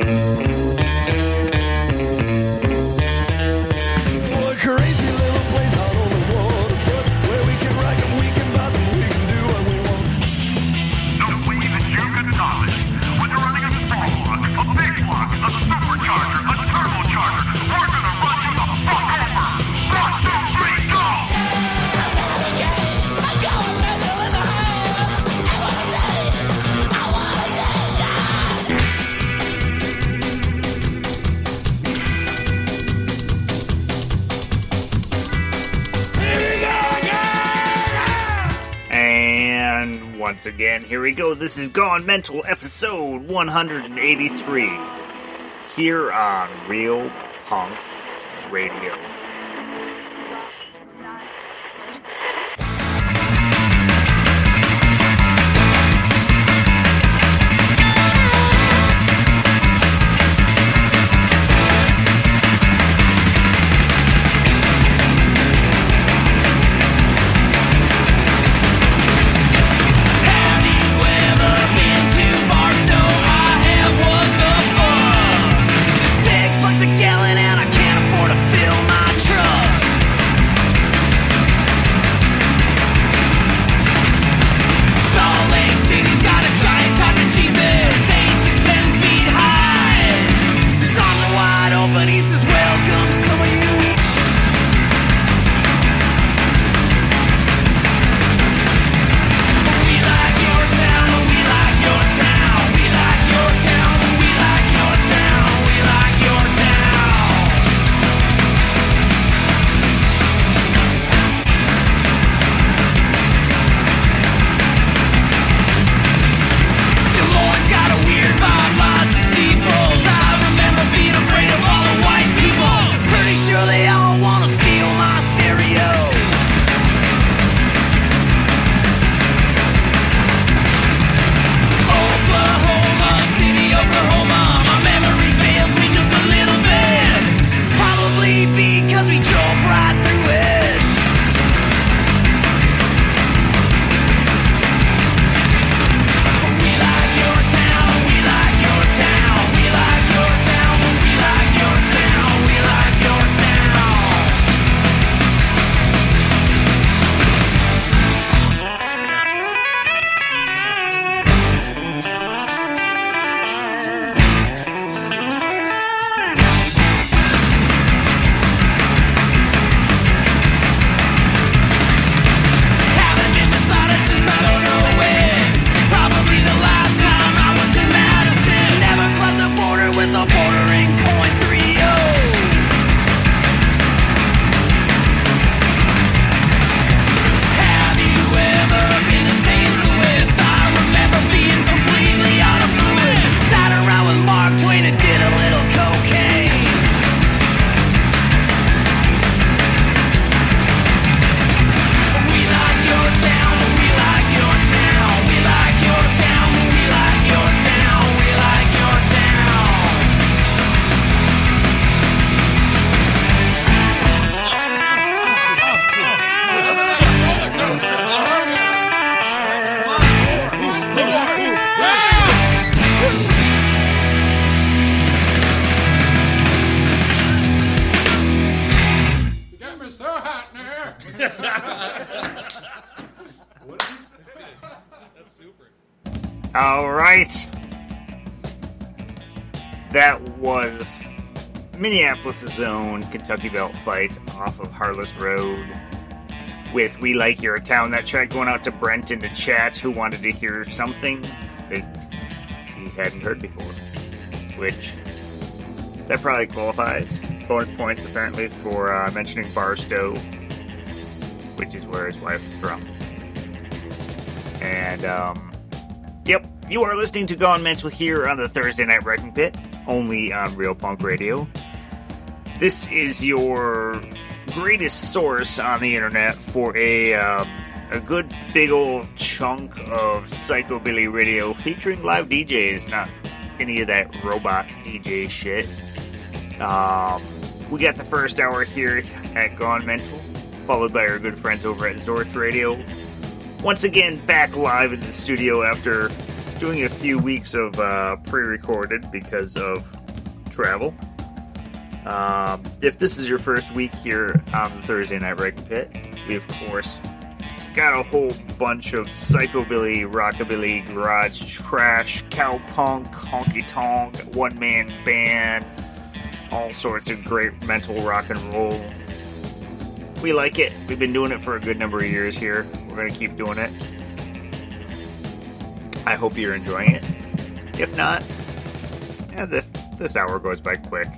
Well, once again, here we go. This is Gone Mental, episode 183, here on Real Punk Radio. Kentucky Belt Fight off of Harless Road with We Like Your Town. That track going out to Brent in the chat who wanted to hear something that he hadn't heard before, which that probably qualifies. Bonus points apparently for uh, mentioning Barstow, which is where his wife is from. And um, Yep, you are listening to Gone Mental here on the Thursday Night Wrecking Pit, only on Real Punk Radio. This is your greatest source on the internet for a um, a good big old chunk of psychobilly radio featuring live DJs, not any of that robot DJ shit. Um, we got the first hour here at Gone Mental, followed by our good friends over at Zorch Radio. Once again, back live in the studio after doing a few weeks of uh, pre-recorded because of travel. Um, if this is your first week here on the Thursday Night Wrecking Pit, we of course got a whole bunch of psychobilly, rockabilly, garage trash, cowpunk, honky tonk, one man band, all sorts of great mental rock and roll. We like it. We've been doing it for a good number of years here. We're going to keep doing it. I hope you're enjoying it. If not, yeah, the, this hour goes by quick.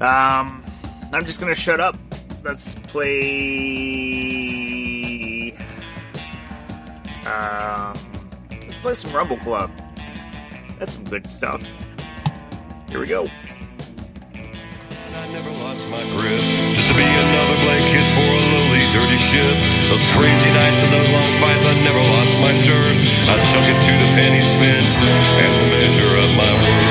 Um, I'm just gonna shut up. Let's play. Um, let's play some Rumble Club. That's some good stuff. Here we go. I never lost my grip. Just to be another blanket for a dirty ship. Those crazy nights and those long fights, I never lost my shirt. I it to the penny spent and the measure of my worth.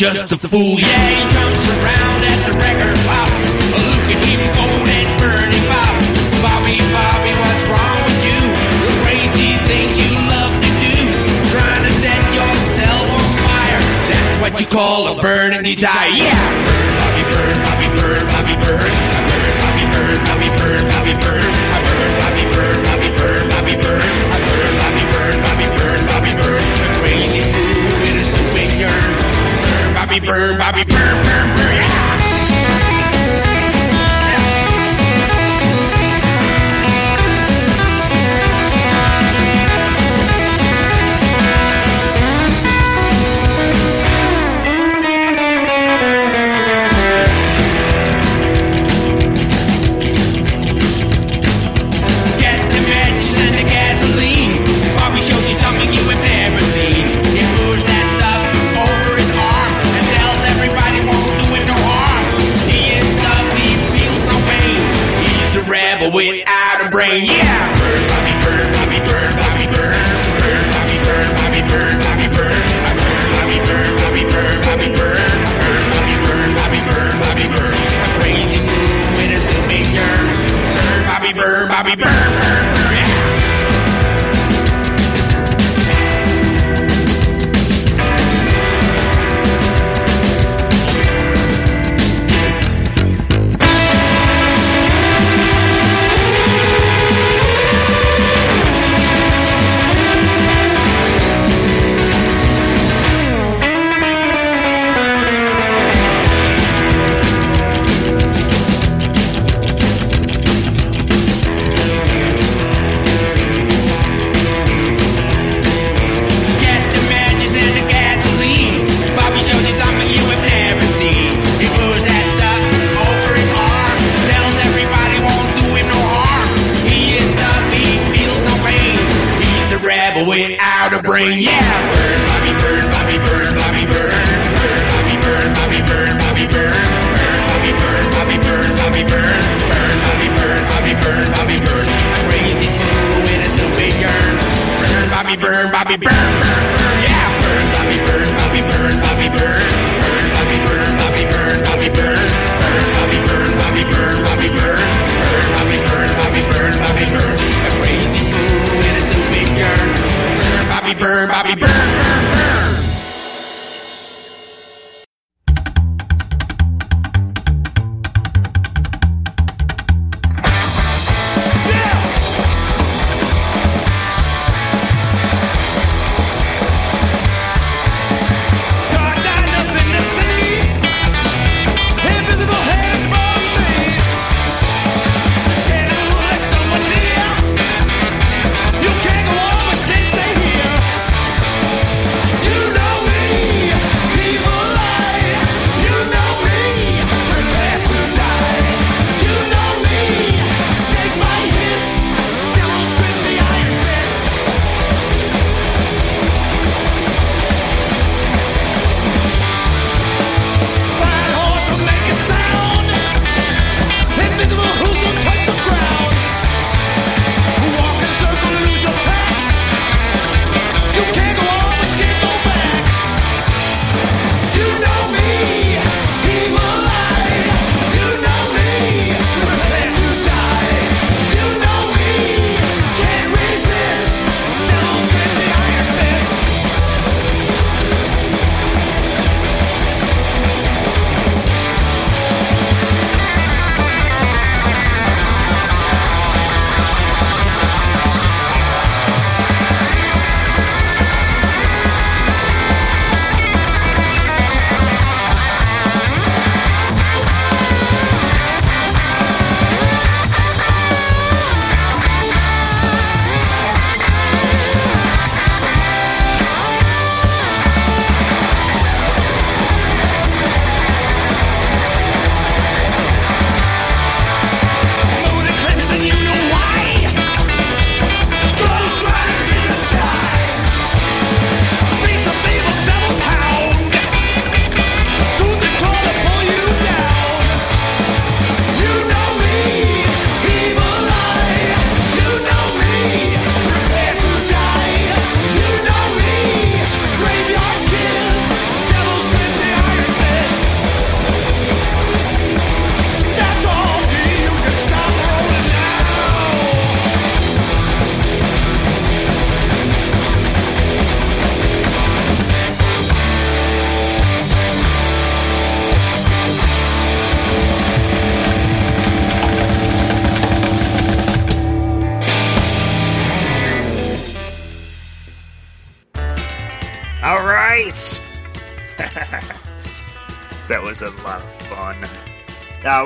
Just a fool. Yeah, he jumps around at the record pop. Look at him go, that's Bernie Pop. Bobby, Bobby, what's wrong with you? The crazy things you love to do. Trying to set yourself on fire. That's what you call a burning desire. Yeah. Burn, Bobby, burn, Bobby, burn, Bobby, burn. Bobby, burn, Bobby, burn, burn, burn. Yeah.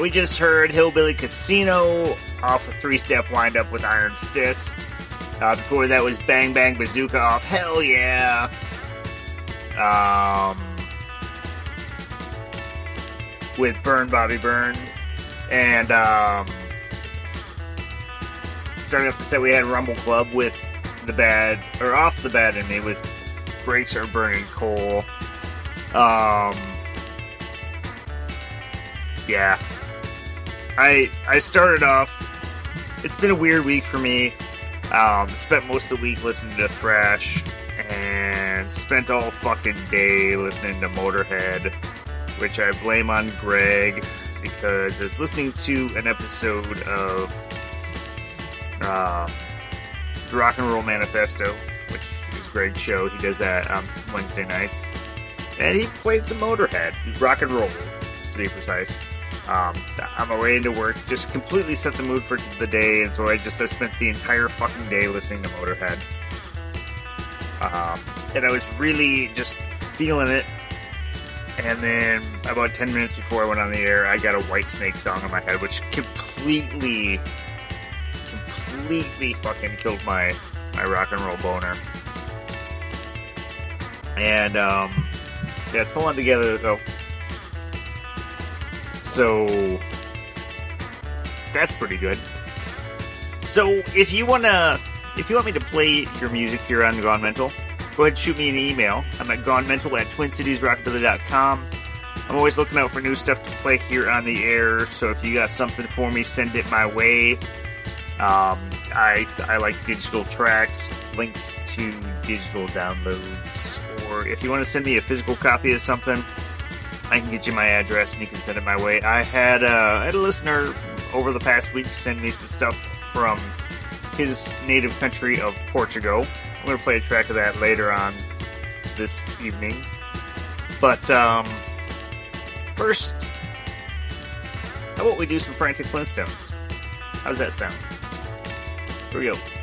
We just heard Hillbilly Casino off a three step windup with Iron Fist. Uh, before that was Bang Bang Bazooka off Hell Yeah. Um, with Burn Bobby Burn. And um, starting off the set, we had Rumble Club with the bad, or off the bad in me with Brakes Are Burning Coal. Um, yeah. I I started off. It's been a weird week for me. Um, spent most of the week listening to thrash, and spent all fucking day listening to Motorhead, which I blame on Greg because I was listening to an episode of um, the Rock and Roll Manifesto, which is Greg's show. He does that on Wednesday nights, and he played some Motorhead, rock and roll, to be precise. Um, on my way into work, just completely set the mood for the day, and so I just I spent the entire fucking day listening to Motorhead. Um, and I was really just feeling it. And then about 10 minutes before I went on the air, I got a Whitesnake song in my head, which completely, completely fucking killed my, my rock and roll boner. And, um, yeah, it's pulling together though. So, that's pretty good. So, if you want to if you want me to play your music here on Gone Mental, go ahead and shoot me an email. I'm at gonemental at twincitiesrockabilly.com. I'm always looking out for new stuff to play here on the air, so if you got something for me, send it my way. Um, I I like digital tracks, links to digital downloads, or if you want to send me a physical copy of something, I can get you my address and you can send it my way. I had uh, I had a listener over the past week send me some stuff from his native country of Portugal. I'm going to play a track of that later on this evening. But um, first, how about we do some Frantic Flintstones? How's that sound? Here we go.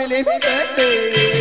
Really me. Wild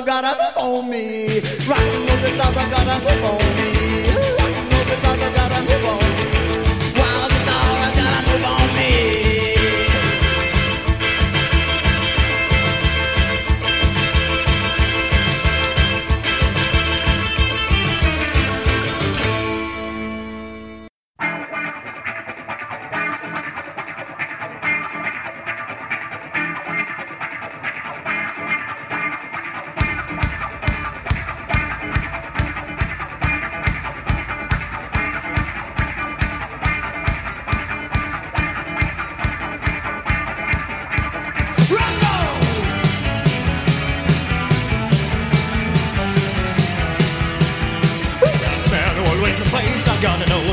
roll guitars have got a move on me. Rock and roll guitars have got a move on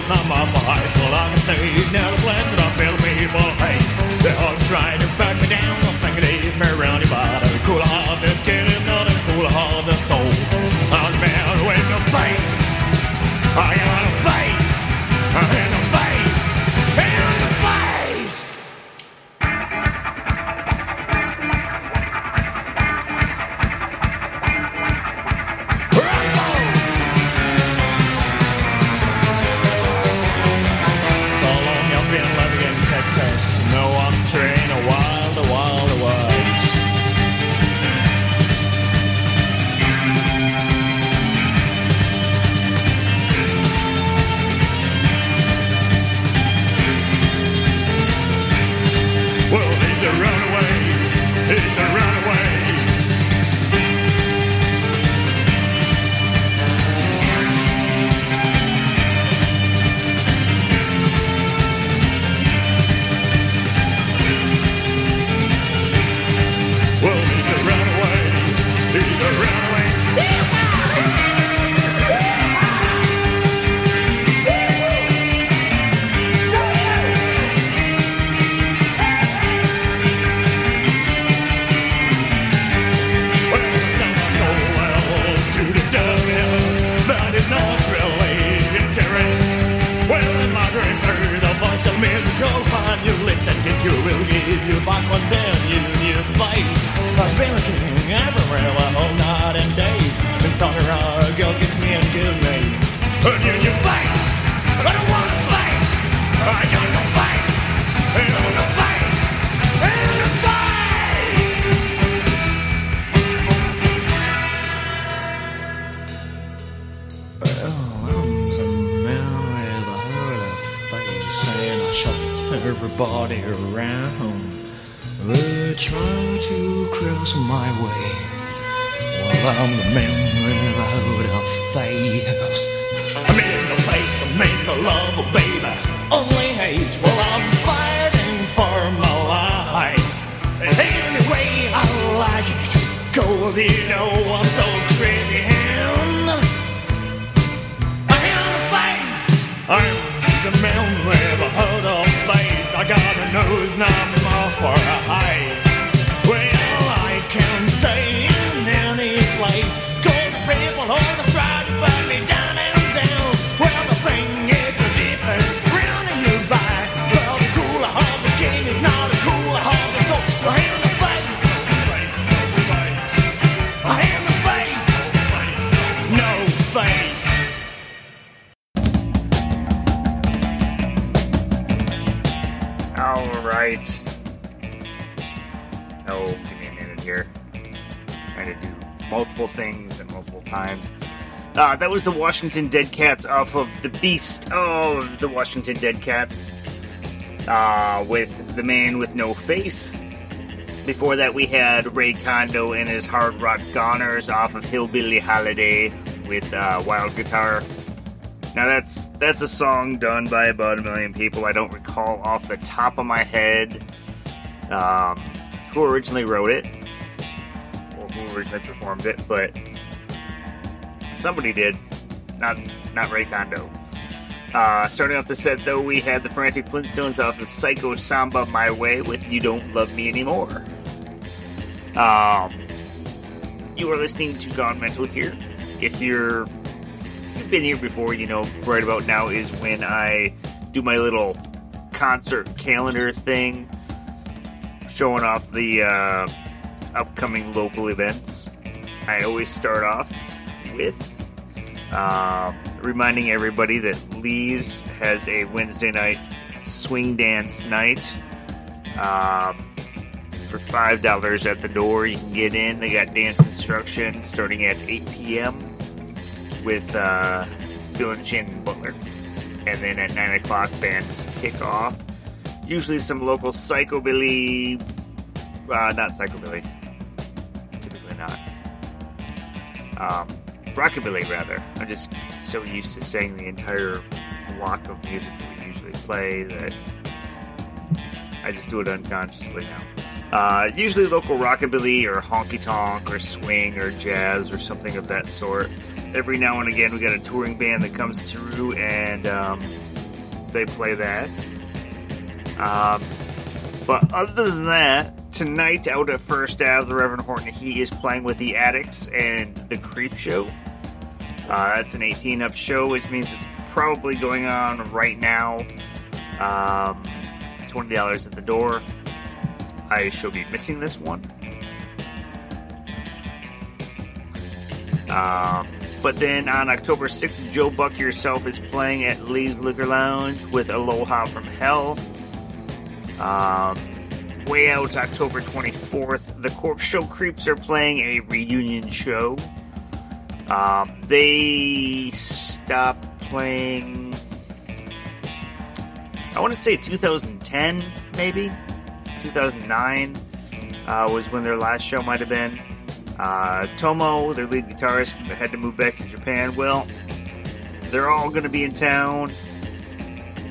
not my fight. Well, I can say now the blast that I feel people hate. They're all trying to back me down. I'm thinking they me around your body. Everybody around they try to cross my way. Well, I'm the man without a face. I'm in the face, I'm in the love, oh, baby. Only hate. Well, I'm fighting for my life. Any way I like it. Cause you know I'm so crazy. I am the face. I'm the man with a face. I got a nose, not more for a height. Uh, that was the Washington Dead Cats off of The Beast of the Washington Dead Cats uh, with The Man with No Face. Before that, we had Ray Condo and his Hard Rock Goners off of Hillbilly Holiday with uh, Wild Guitar. Now that's that's a song done by about a million people. I don't recall off the top of my head um, who originally wrote it or who originally performed it, but somebody did. Not not Ray Condo. Uh, starting off the set though, we had the Frantic Flintstones off of Psycho Samba My Way with You Don't Love Me Anymore. Um, you are listening to Gone Mental here. If you're you've been here before, you know, right about now is when I do my little concert calendar thing, showing off the uh, upcoming local events. I always start off with uh, reminding everybody that Lee's has a Wednesday night swing dance night. Um, for five dollars at the door, you can get in. They got dance instruction starting at 8 p.m. with uh, and Shannon Butler, and then at nine o'clock bands kick off. Usually some local psychobilly, uh, not psychobilly, typically not. Um, rockabilly rather. I'm just so used to saying the entire block of music that we usually play that I just do it unconsciously now. Uh, usually local rockabilly or honky tonk or swing or jazz or something of that sort. Every now and again, we got a touring band that comes through and um, they play that. Um, but other than that, tonight out at First Ave, the Reverend Horton Heat is playing with the Adicts and the Creep Show. Uh, that's an 18 up show, which means it's probably going on right now. Um, $20 at the door. I shall be missing this one. Um, but then on October 6th, Joe Buck yourself is playing at Lee's Liquor Lounge with Aloha from Hell. Um, way out October 24th, the Corpse Show Creeps are playing a reunion show. Um, they stopped playing. I want to say 2010, maybe 2009 uh, was when their last show might have been. Uh, Tomo, their lead guitarist, had to move back to Japan. Well, they're all going to be in town.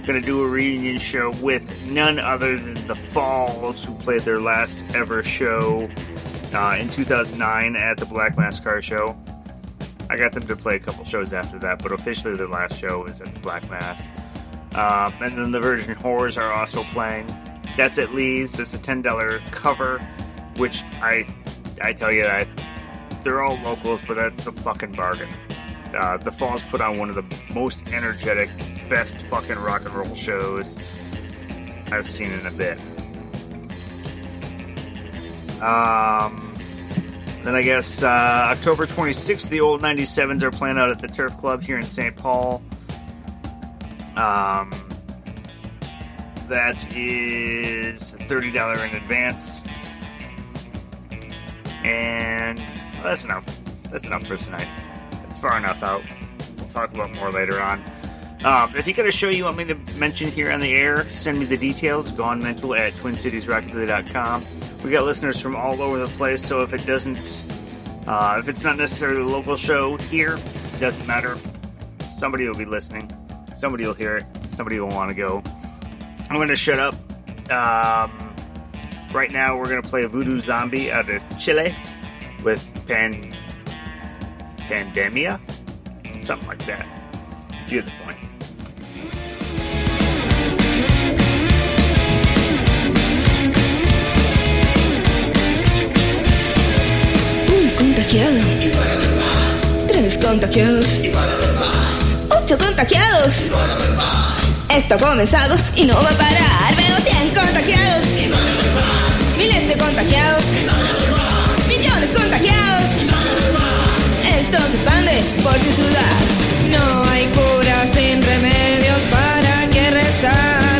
Going to do a reunion show with none other than the Falls, who played their last ever show uh, in 2009 at the Black Mass Car Show. I got them to play a couple shows after that, but officially their last show is at Black Mass. Um, and then the Virgin Whores are also playing. That's at Lee's. It's a ten dollar cover, which I I tell you, they're all locals, but that's a fucking bargain. Uh, the Falls put on one of the most energetic, best fucking rock and roll shows I've seen in a bit. Um, then I guess uh, October 26th, the old 97s are playing out at the Turf Club here in St. Paul. Um, that is $30 in advance. And well, that's enough. That's enough for tonight. It's far enough out. We'll talk about more later on. Um, if you got a show you want me to mention here on the air, send me the details. Gone mental at twincitiesrockabilly.com. We got listeners from all over the place, so if it doesn't, uh, if it's not necessarily a local show here, it doesn't matter. Somebody will be listening. Somebody will hear it. Somebody will want to go. I'm going to shut up. Um, right now, we're going to play Voodoo Zombie out of Chile with Pan Pandemia, something like that. You get the point. Un contagiado. Tres contagiados. Ocho contagiados. Esto ha comenzado y no va a parar. Veo 100 contagiados. Miles de contagiados. Millones contagiados. Esto se expande por tu ciudad. No hay cura sin remedios para que rezar.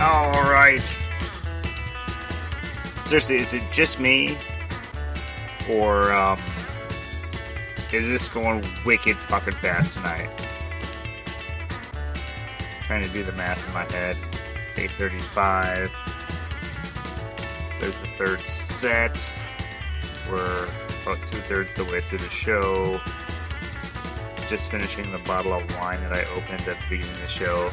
All right. Seriously, is it just me, or um, is this going wicked fucking fast tonight? Trying to do the math in my head. It's eight thirty-five. There's the third set. We're about two thirds the way through the show. Just finishing the bottle of wine that I opened at the beginning of the show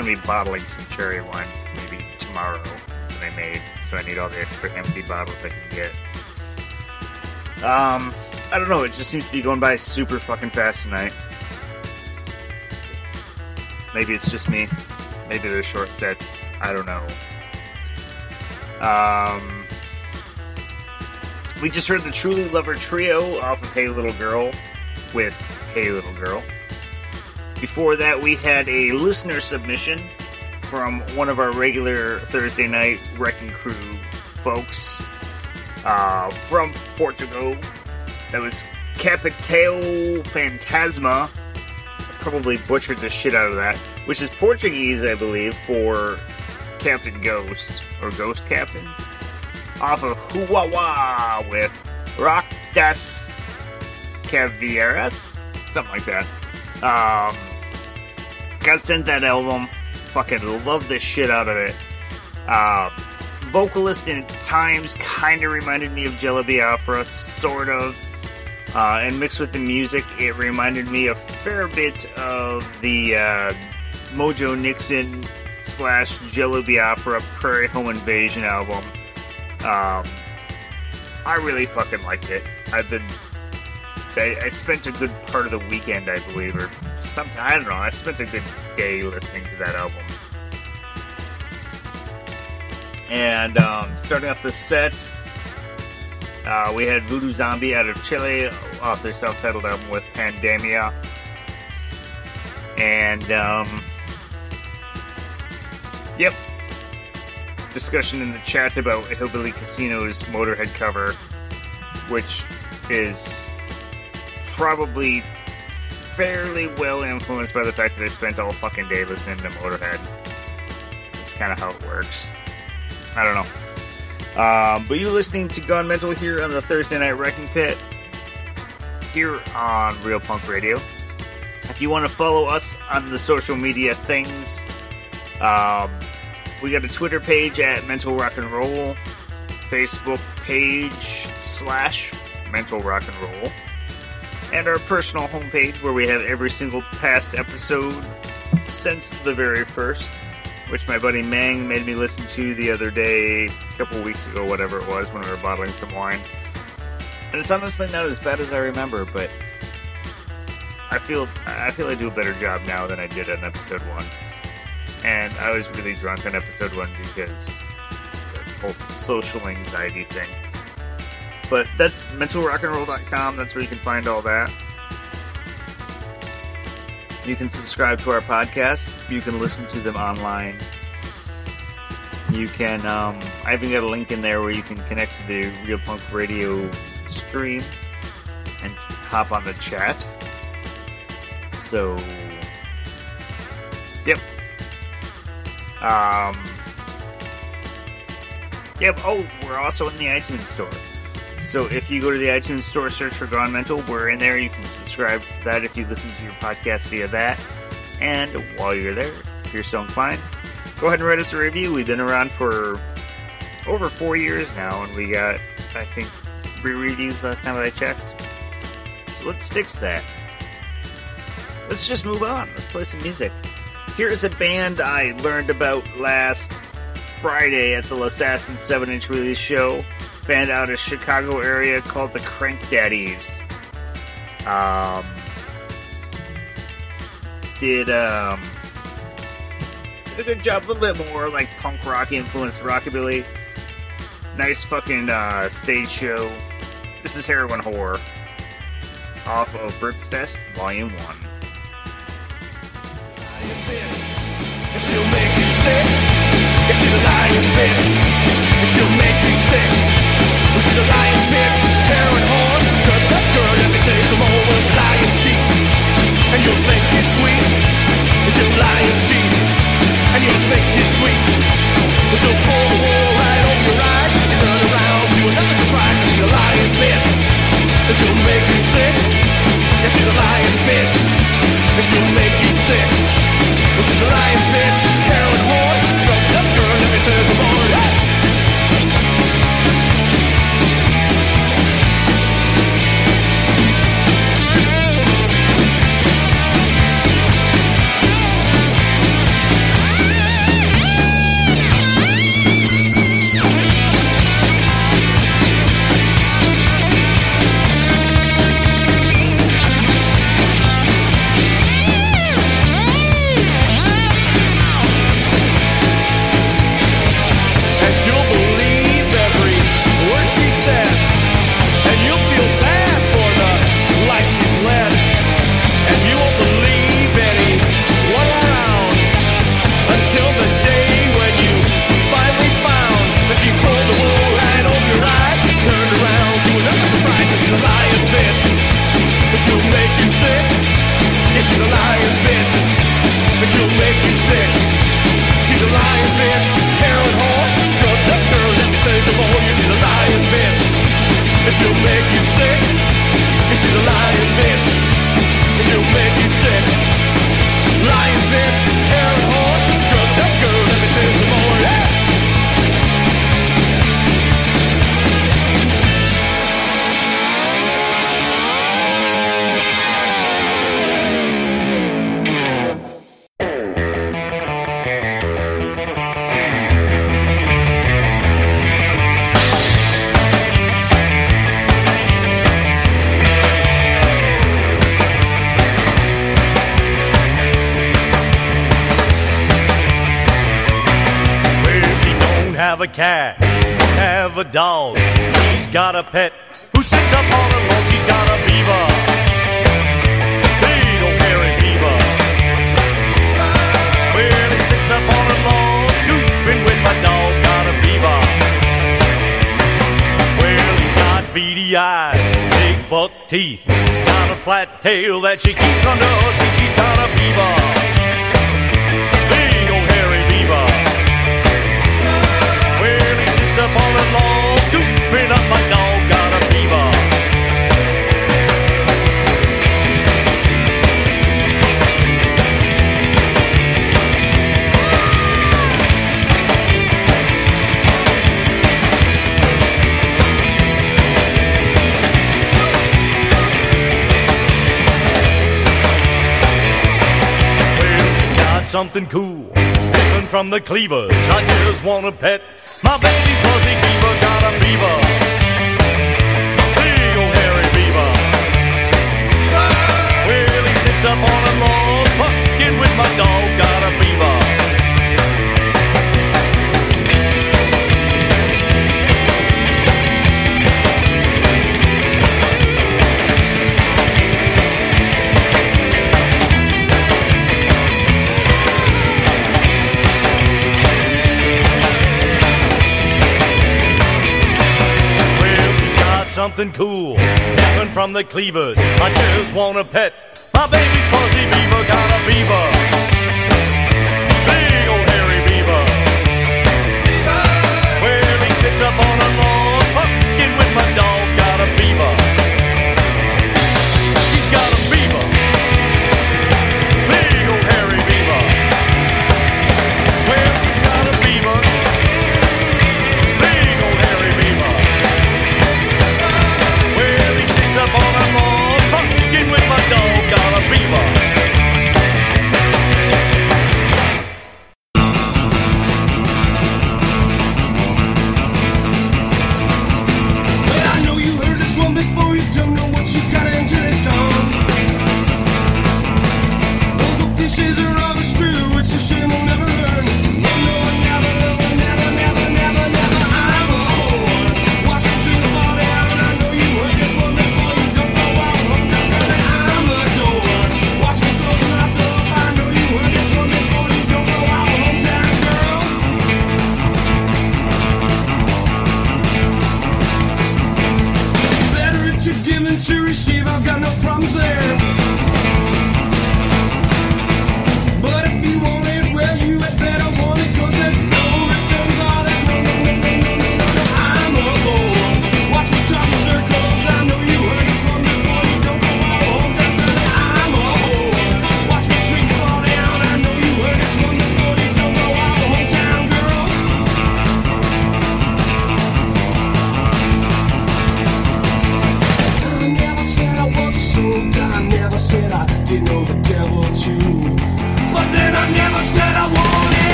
gonna be bottling some cherry wine maybe tomorrow that I made, so I need all the extra empty bottles I can get. Um, I don't know. It just seems to be going by super fucking fast tonight. Maybe it's just me. Maybe they're short sets. I don't know. Um, we just heard the Truly Lover Trio off of Hey Little Girl with Hey Little Girl. Before that, we had a listener submission from one of our regular Thursday night Wrecking Crew folks uh, from Portugal. That was Capitao Fantasma. I probably butchered the shit out of that, which is Portuguese, I believe, for Captain Ghost or Ghost Captain. Off of Huwawa with Rock das Caveiras, something like that. Um, got sent that album. Fucking love the shit out of it. Uh, vocalist in times kind of reminded me of Jello Biafra, sort of. Uh, and mixed with the music, it reminded me a fair bit of the uh, Mojo Nixon slash Jello Biafra Prairie Home Invasion album. Um, I really fucking liked it. I've been. I, I spent a good part of the weekend, I believe, or sometime. I don't know. I spent a good day listening to that album. And um, starting off the set, uh, we had Voodoo Zombie out of Chile off their self titled album with Pandemia. And, um, Discussion in the chat about Hillbilly Casino's Motorhead cover, which is probably fairly well influenced by the fact that I spent all fucking day listening to Motorhead. That's kind of how it works. I don't know. Um, but you listening to Gone Mental here on the Thursday Night Wrecking Pit here on Real Punk Radio. If you want to follow us on the social media things, um, we got a Twitter page at Mental Rock and Roll, Facebook page slash Mental Rock and Roll, and our personal homepage where we have every single past episode since the very first, which my buddy Mang made me listen to the other day, a couple weeks ago, whatever it was, when we were bottling some wine. And it's honestly not as bad as I remember, but I feel I feel I do a better job now than I did on episode one. And I was really drunk on episode one because the whole social anxiety thing. But that's mentalrockandroll.com. That's where you can find all that. You can subscribe to our podcast. You can listen to them online. You can, um, I even got a link in there where you can connect to the Real Punk Radio stream and hop on the chat. So, yep. Um, yep. Oh, we're also in the iTunes store. So if you go to the iTunes store, search for Gone Mental, we're in there. You can subscribe to that if you listen to your podcast via that. And while you're there, if you're so inclined, go ahead and write us a review. We've been around for over four years now, and we got, I think, three reviews last time I checked. So let's fix that. Let's just move on. Let's play some music. Here's a band I learned about last Friday at the Assassin 7 inch release show. Band out of Chicago area called the Crank Daddies. Um, did um, did a good job. A little bit more like punk rock influenced rockabilly. Nice fucking uh, stage show. This is Heroin Whore off of Brickfest Volume 1. And she'll make you sick. If she's a lying bitch, and she'll make you sick. She's a lying bitch, turned up girl. Let me tell you some lying and you'll think she's sweet. And and cheat, and you'll think she's sweet. Well, she'll pull wool right over your eyes. You turn around to another surprise. And she's a lying bitch, and she'll make you sick. And she's a lying bitch, and she'll make you sick. Well, she's a lying bitch, heroin whore, drugged up girl, let me tell a pet who sits up on alone. She's got a beaver. Beaver. Well, he sits up goofing with my dog. Got a beaver. Well, he's got beady eyes, big buck teeth, got a flat tail that she keeps under her seat. She's got a beaver. big old hairy beaver. Well, he sits up all alone. something cool. Listen from the cleavers, I just want to pet my baby's fuzzy beaver got a beaver. Big old hairy beaver. Well, he sits up on a log, fucking with my dog, got a beaver. something cool. Nothing from the cleavers. I just want a pet. My baby's fuzzy beaver got a beaver. Big old hairy beaver. beaver. Where he sits up on a lawn. for you don't know what you got until it's gone.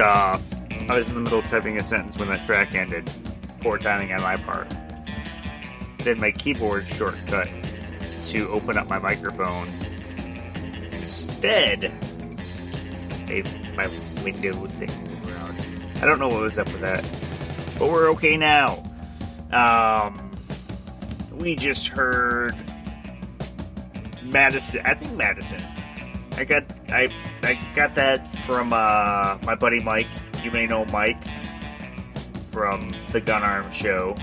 Off, I was in the middle of typing a sentence when that track ended. Poor timing on my part. Then my keyboard shortcut to open up my microphone. Instead, my window thing around. I don't know what was up with that. But we're okay now. Um, we just heard Madison. I think Madison. I got I I got that from uh, my buddy Mike. You may know Mike from the Gun Arm Show.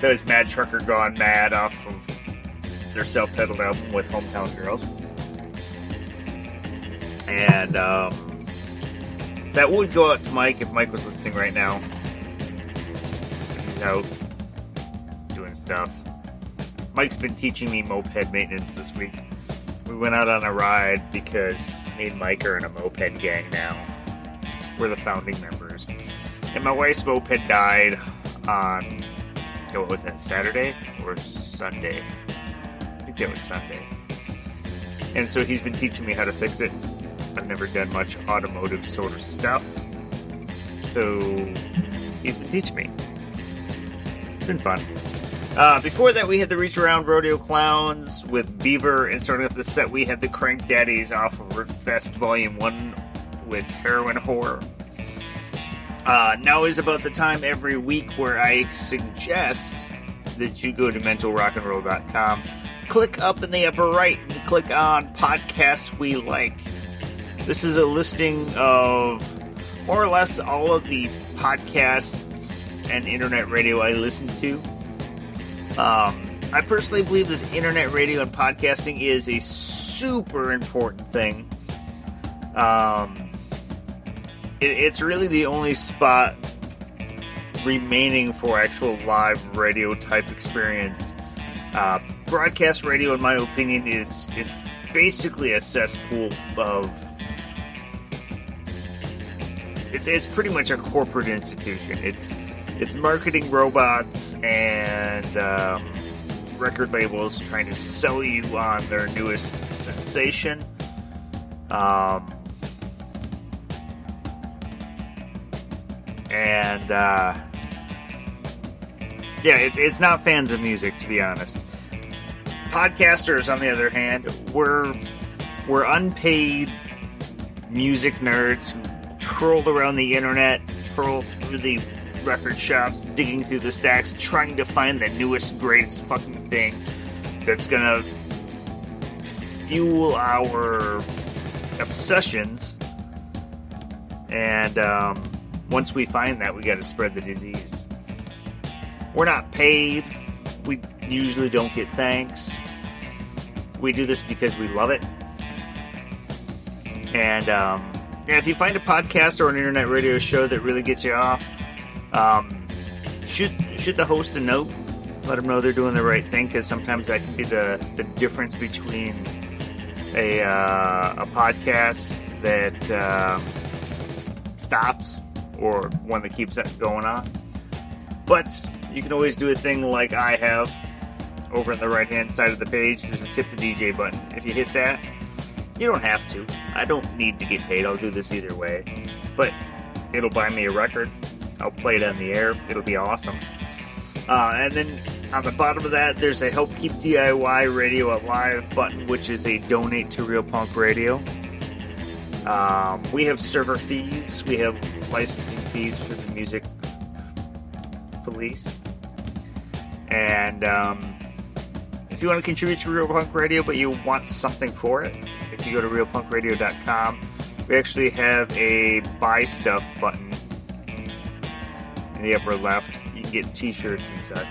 That was Mad Trucker Gone Mad off of their self-titled album with Hometown Girls. And um, that would go out to Mike if Mike was listening right now. He's out doing stuff. Mike's been teaching me moped maintenance this week. We went out on a ride because me and Mike are in a moped gang now. We're the founding members. And my wife's moped died on, oh, what was that, Saturday or Sunday? I think that was Sunday. And so he's been teaching me how to fix it. I've never done much automotive sort of stuff. So he's been teaching me. It's been fun. Uh, before that, we had the Reach Around Rodeo Clowns with Beaver, and starting off the set, we had the Crank Daddies off of Fest Volume 1 with Heroin Whore. Uh, now is about the time every week where I suggest that you go to mentalrockandroll.com, click up in the upper right, and click on Podcasts We Like. This is a listing of more or less all of the podcasts and internet radio I listen to. Um, I personally believe that internet radio and podcasting is a super important thing. Um, it, it's really the only spot remaining for actual live radio type experience. Uh, broadcast radio, in my opinion, is is basically a cesspool of. It's it's pretty much a corporate institution. It's it's marketing robots and um, record labels trying to sell you on their newest sensation. Um, and uh, yeah, it, it's not fans of music, to be honest. Podcasters, on the other hand, we're we're unpaid music nerds who troll around the internet, troll through the record shops, digging through the stacks, trying to find the newest, greatest fucking thing that's gonna fuel our obsessions. And um, once we find that, we got to spread the disease. We're not paid. We usually don't get thanks. We do this because we love it. And um, if you find a podcast or an internet radio show that really gets you off, um, shoot shoot the host a note. Let them know they're doing the right thing because sometimes that can be the, the difference between a, uh, a podcast that um stops or one that keeps going on. But you can always do a thing like I have over on the right hand side of the page. There's a tip to DJ button. If you hit that, you don't have to. I don't need to get paid. I'll do this either way. But it'll buy me a record. I'll play it on the air. It'll be awesome. Uh, and then on the bottom of that, there's a Help Keep DIY Radio Alive button, which is a donate to Real Punk Radio. Um, we have server fees. We have licensing fees for the music police. And um, if you want to contribute to Real Punk Radio, but you want something for it, if you go to realpunkradio.com, we actually have a buy stuff button in the upper left. You can get t-shirts and such.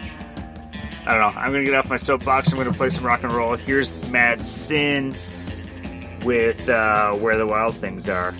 I don't know. I'm gonna get off my soapbox. I'm gonna play some rock and roll. Here's Mad Sin with uh, Where the Wild Things Are.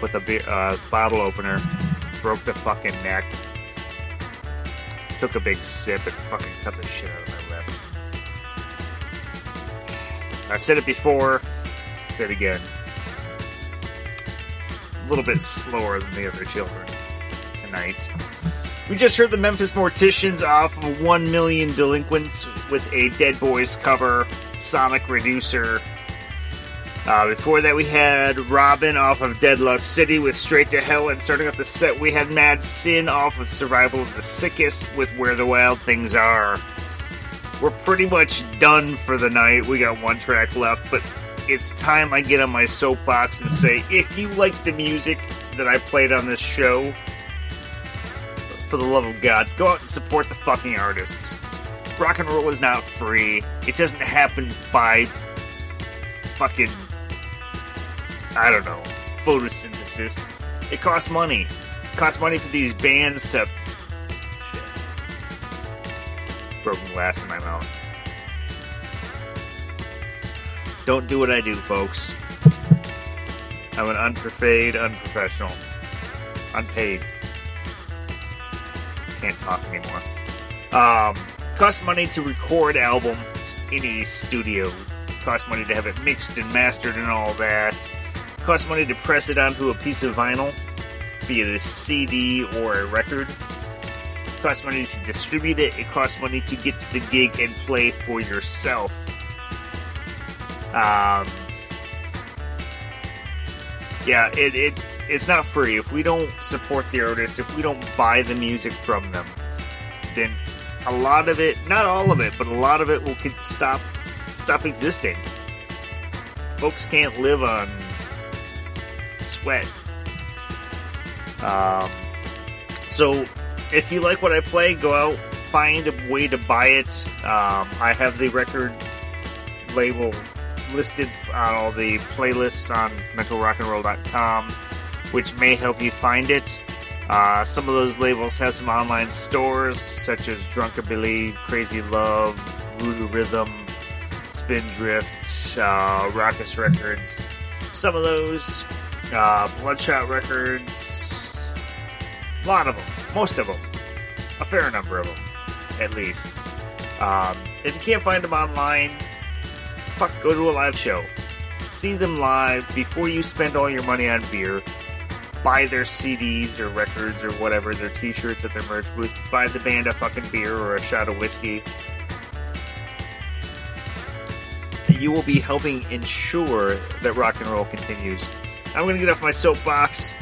With a be- uh, bottle opener. Broke the fucking neck. Took a big sip and fucking cut the shit out of my lip. I've said it before, said it again. A little bit slower than the other children tonight. We just heard the Memphis Morticians off of 1 Million Delinquents with a Dead Boys cover, Sonic Reducer. Uh, before that, we had Robin off of Deadlock City with Straight to Hell, and starting off the set, we had Mad Sin off of Survival of the Sickest with Where the Wild Things Are. We're pretty much done for the night. We got one track left, but it's time I get on my soapbox and say if you like the music that I played on this show, for the love of God, go out and support the fucking artists. Rock and roll is not free. It doesn't happen by fucking I don't know photosynthesis. It costs money. It costs money for these bands to broken glass in my mouth. Don't do what I do, folks. I'm an unpaid, unprofessional, unpaid. Can't talk anymore. Um, costs money to record albums in a studio. Costs money to have it mixed and mastered and all that. Costs money to press it onto a piece of vinyl, be it a CD or a record. Costs money to distribute it. It costs money to get to the gig and play for yourself. Um, yeah, it, it it's not free. If we don't support the artists, if we don't buy the music from them, then a lot of it, not all of it, but a lot of it will stop stop existing. Folks can't live on sweat. Um, so if you like what I play, go out, find a way to buy it. Um, I have the record label listed on all the playlists on mentalrockandroll.com, which may help you find it. Uh, some of those labels have some online stores, such as Drunkabilly, Crazy Love, Voodoo Rhythm, Spindrift, uh, Raucous Records. Some of those, uh, Bloodshot Records, a lot of them, most of them, a fair number of them, at least. Um, if you can't find them online, fuck, go to a live show. See them live before you spend all your money on beer. Buy their CDs or records or whatever, their t shirts at their merch booth. Buy the band a fucking beer or a shot of whiskey. You will be helping ensure that rock and roll continues. I'm to get off my soapbox.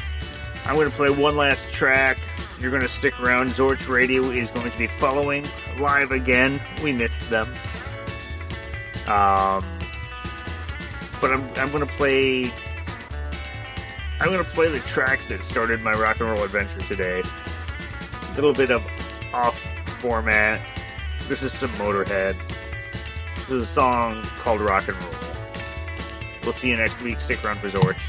I'm to play one last track. You're to stick around. Zorch Radio is going to be following live again. We missed them. Um, but I'm I'm gonna play. I'm gonna play the track that started my rock and roll adventure today. A little bit of off format. This is some Motorhead. This is a song called Rock and Roll. We'll see you next week. Stick around for Zorch.